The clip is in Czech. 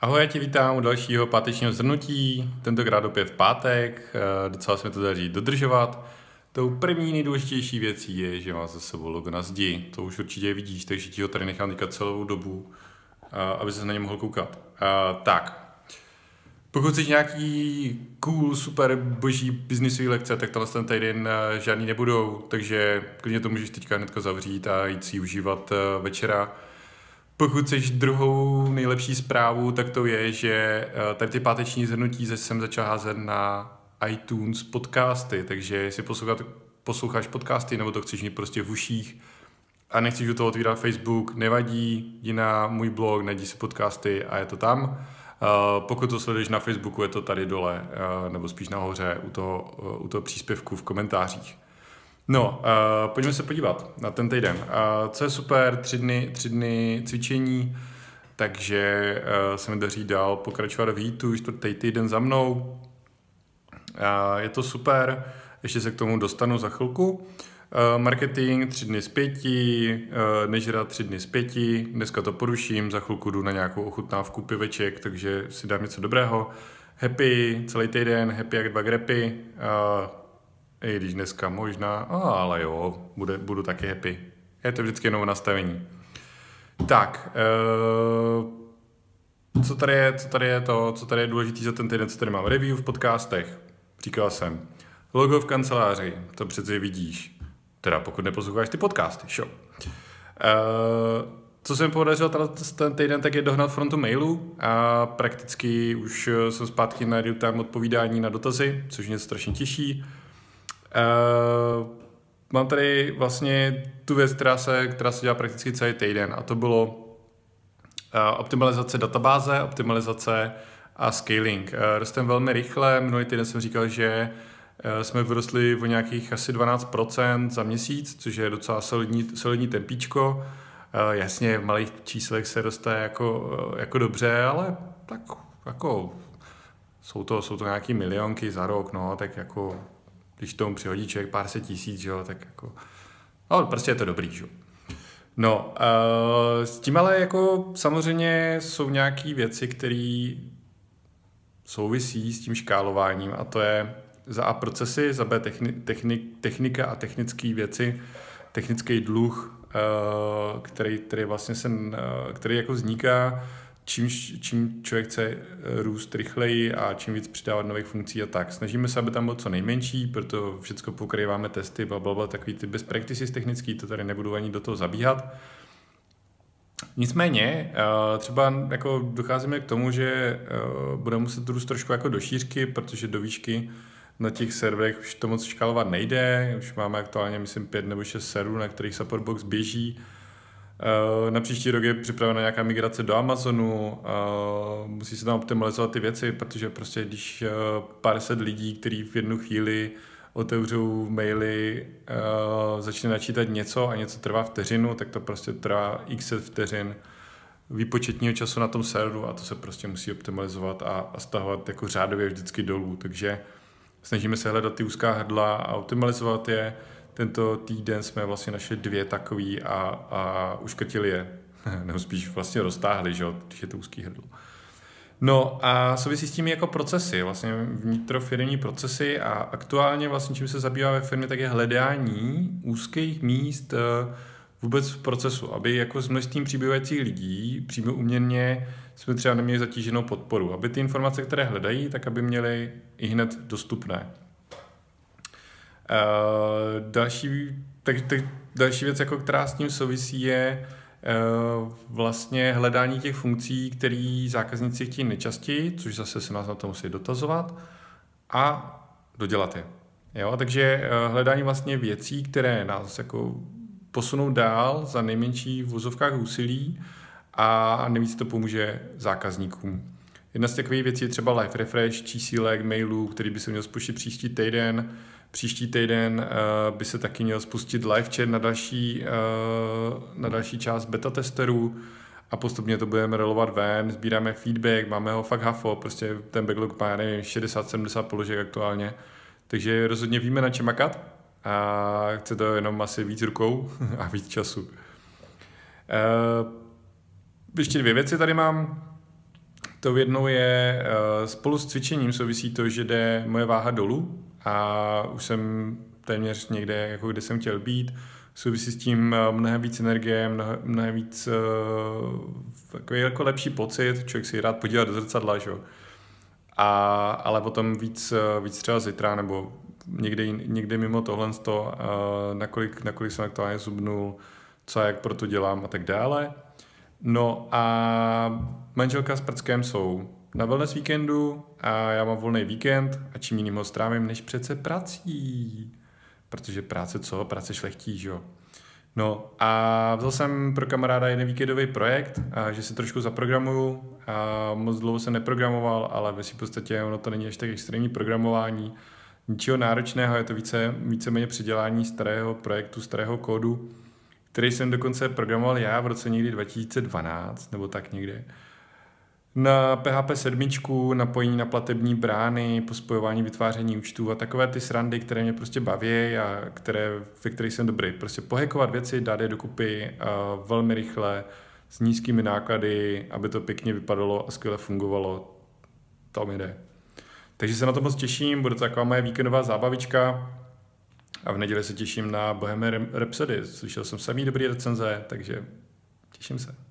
Ahoj, já tě vítám u dalšího pátečního zhrnutí, tentokrát opět v pátek, eh, docela se mi to daří dodržovat. Tou první nejdůležitější věcí je, že má za sebou logo na zdi, to už určitě vidíš, takže ti ho tady nechám teďka celou dobu, eh, aby se na ně mohl koukat. Eh, tak, pokud chceš nějaký cool, super boží biznisový lekce, tak tenhle ten týden žádný nebudou, takže klidně to můžeš teďka hnedka zavřít a jít si užívat večera pokud chceš druhou nejlepší zprávu, tak to je, že eh, tady ty páteční zhrnutí jsem začal házet na iTunes podcasty, takže jestli poslouchat, posloucháš podcasty nebo to chceš mít prostě v uších a nechceš do toho otvírat Facebook, nevadí, jdi na můj blog, najdi si podcasty a je to tam. Uh, pokud to sleduješ na Facebooku, je to tady dole, uh, nebo spíš nahoře u toho, u toho příspěvku v komentářích. No, uh, pojďme se podívat na ten týden. Uh, co je super, tři dny, tři dny cvičení, takže uh, se mi daří dál pokračovat v heatu, čtvrtý týden za mnou. Uh, je to super, ještě se k tomu dostanu za chvilku. Uh, marketing tři dny z pěti, nežrat tři dny z pěti, dneska to poruším, za chvilku jdu na nějakou ochutnávku piveček, takže si dám něco dobrého. Happy celý týden, happy jak dva grepy, i když dneska možná, ale jo, bude, budu taky happy. Je to vždycky jenom nastavení. Tak, uh, co tady je, co tady je to, co tady je důležité za ten týden, co tady mám review v podcastech. Říkal jsem, logo v kanceláři, to přece vidíš. Teda pokud neposloucháš ty podcasty, šo. Uh, co se mi podařilo ten týden, tak je dohnat frontu mailů a prakticky už jsem zpátky na real-time odpovídání na dotazy, což mě strašně těší. Uh, mám tady vlastně tu věc, která se, která se dělá prakticky celý týden a to bylo uh, optimalizace databáze, optimalizace a scaling. Uh, rostem velmi rychle, minulý týden jsem říkal, že uh, jsme vyrostli o nějakých asi 12% za měsíc, což je docela solidní, solidní tempíčko. Uh, jasně, v malých číslech se roste jako, jako dobře, ale tak jako jsou to, jsou to nějaký milionky za rok, no, tak jako když tomu přihodí člověk pár set tisíc, jo, tak jako, no, prostě je to dobrý, jo. No, uh, s tím ale jako samozřejmě jsou nějaké věci, které souvisí s tím škálováním a to je za A procesy, za B techni, technik, technika a technické věci, technický dluh, uh, který, který vlastně se, uh, který jako vzniká čím, čím člověk chce eh, růst rychleji a čím víc přidávat nových funkcí a tak. Snažíme se, aby tam bylo co nejmenší, proto všechno pokrýváme testy, blablabla, takový ty best practices technický, to tady nebudu ani do toho zabíhat. Nicméně, eh, třeba jako docházíme k tomu, že eh, budeme muset růst trošku jako do šířky, protože do výšky na těch serverech už to moc škálovat nejde, už máme aktuálně, myslím, pět nebo šest serverů, na kterých Supportbox běží, Eh, na příští rok je připravena nějaká migrace do Amazonu, eh, musí se tam optimalizovat ty věci, protože prostě když eh, pár set lidí, kteří v jednu chvíli otevřou maily, začne načítat něco a něco trvá vteřinu, tak to prostě trvá x vteřin výpočetního času na tom serveru a to se prostě musí optimalizovat a, a stahovat jako řádově vždycky dolů, takže snažíme se hledat ty úzká hrdla a optimalizovat je tento týden jsme vlastně našli dvě takový a, a uškrtili je. Nebo spíš vlastně roztáhli, že jo, když je to úzký hrdlo. No a souvisí s tím jako procesy, vlastně vnitrofirmní procesy a aktuálně vlastně čím se zabývá ve firmě, tak je hledání úzkých míst eh, vůbec v procesu, aby jako s množstvím přibývajících lidí přímo uměrně jsme třeba neměli zatíženou podporu, aby ty informace, které hledají, tak aby měly i hned dostupné. Uh, další, tak, tak, další věc, jako která s tím souvisí, je uh, vlastně hledání těch funkcí, které zákazníci chtějí nejčastěji, což zase se nás na to musí dotazovat, a dodělat je. Jo? Takže uh, hledání vlastně věcí, které nás jako posunou dál za nejmenší v vozovkách úsilí a nejvíc to pomůže zákazníkům. Jedna z takových věcí je třeba live refresh, čísílek, mailů, který by se měl spustit příští týden, Příští týden uh, by se taky měl spustit live chat na další, uh, na další část beta testerů a postupně to budeme rolovat ven, sbíráme feedback, máme ho fakt hafo, prostě ten backlog má, nevím, 60-70 položek aktuálně, takže rozhodně víme, na čem makat a chce to jenom asi víc rukou a víc času. Uh, ještě dvě věci tady mám. To jednou je, spolu s cvičením souvisí to, že jde moje váha dolů a už jsem téměř někde, jako kde jsem chtěl být. Souvisí s tím uh, mnohem víc energie, mnohem, mnohem víc uh, takový jako lepší pocit, člověk si rád podívat do zrcadla, že? A, ale potom víc, víc třeba zítra nebo někde, někde mimo tohle, to, nakolik, nakolik jsem aktuálně zubnul, co a jak pro to dělám a tak dále. No a manželka s prckem jsou na wellness víkendu a já mám volný víkend a čím jiným ho strávím, než přece prací. Protože práce co? Práce šlechtí, že jo? No a vzal jsem pro kamaráda jeden víkendový projekt, a že si trošku zaprogramuju. A moc dlouho jsem neprogramoval, ale ve v podstatě ono to není až tak extrémní programování. Ničeho náročného, je to více, víceméně předělání starého projektu, starého kódu který jsem dokonce programoval já v roce někdy 2012, nebo tak někde. Na PHP 7, napojení na platební brány, pospojování vytváření účtů a takové ty srandy, které mě prostě baví a které, ve kterých jsem dobrý. Prostě pohekovat věci, dát je dokupy velmi rychle, s nízkými náklady, aby to pěkně vypadalo a skvěle fungovalo. To mi jde. Takže se na to moc těším, bude to taková moje víkendová zábavička. A v neděli se těším na Bohemian Rhapsody. Slyšel jsem samý dobrý recenze, takže těším se.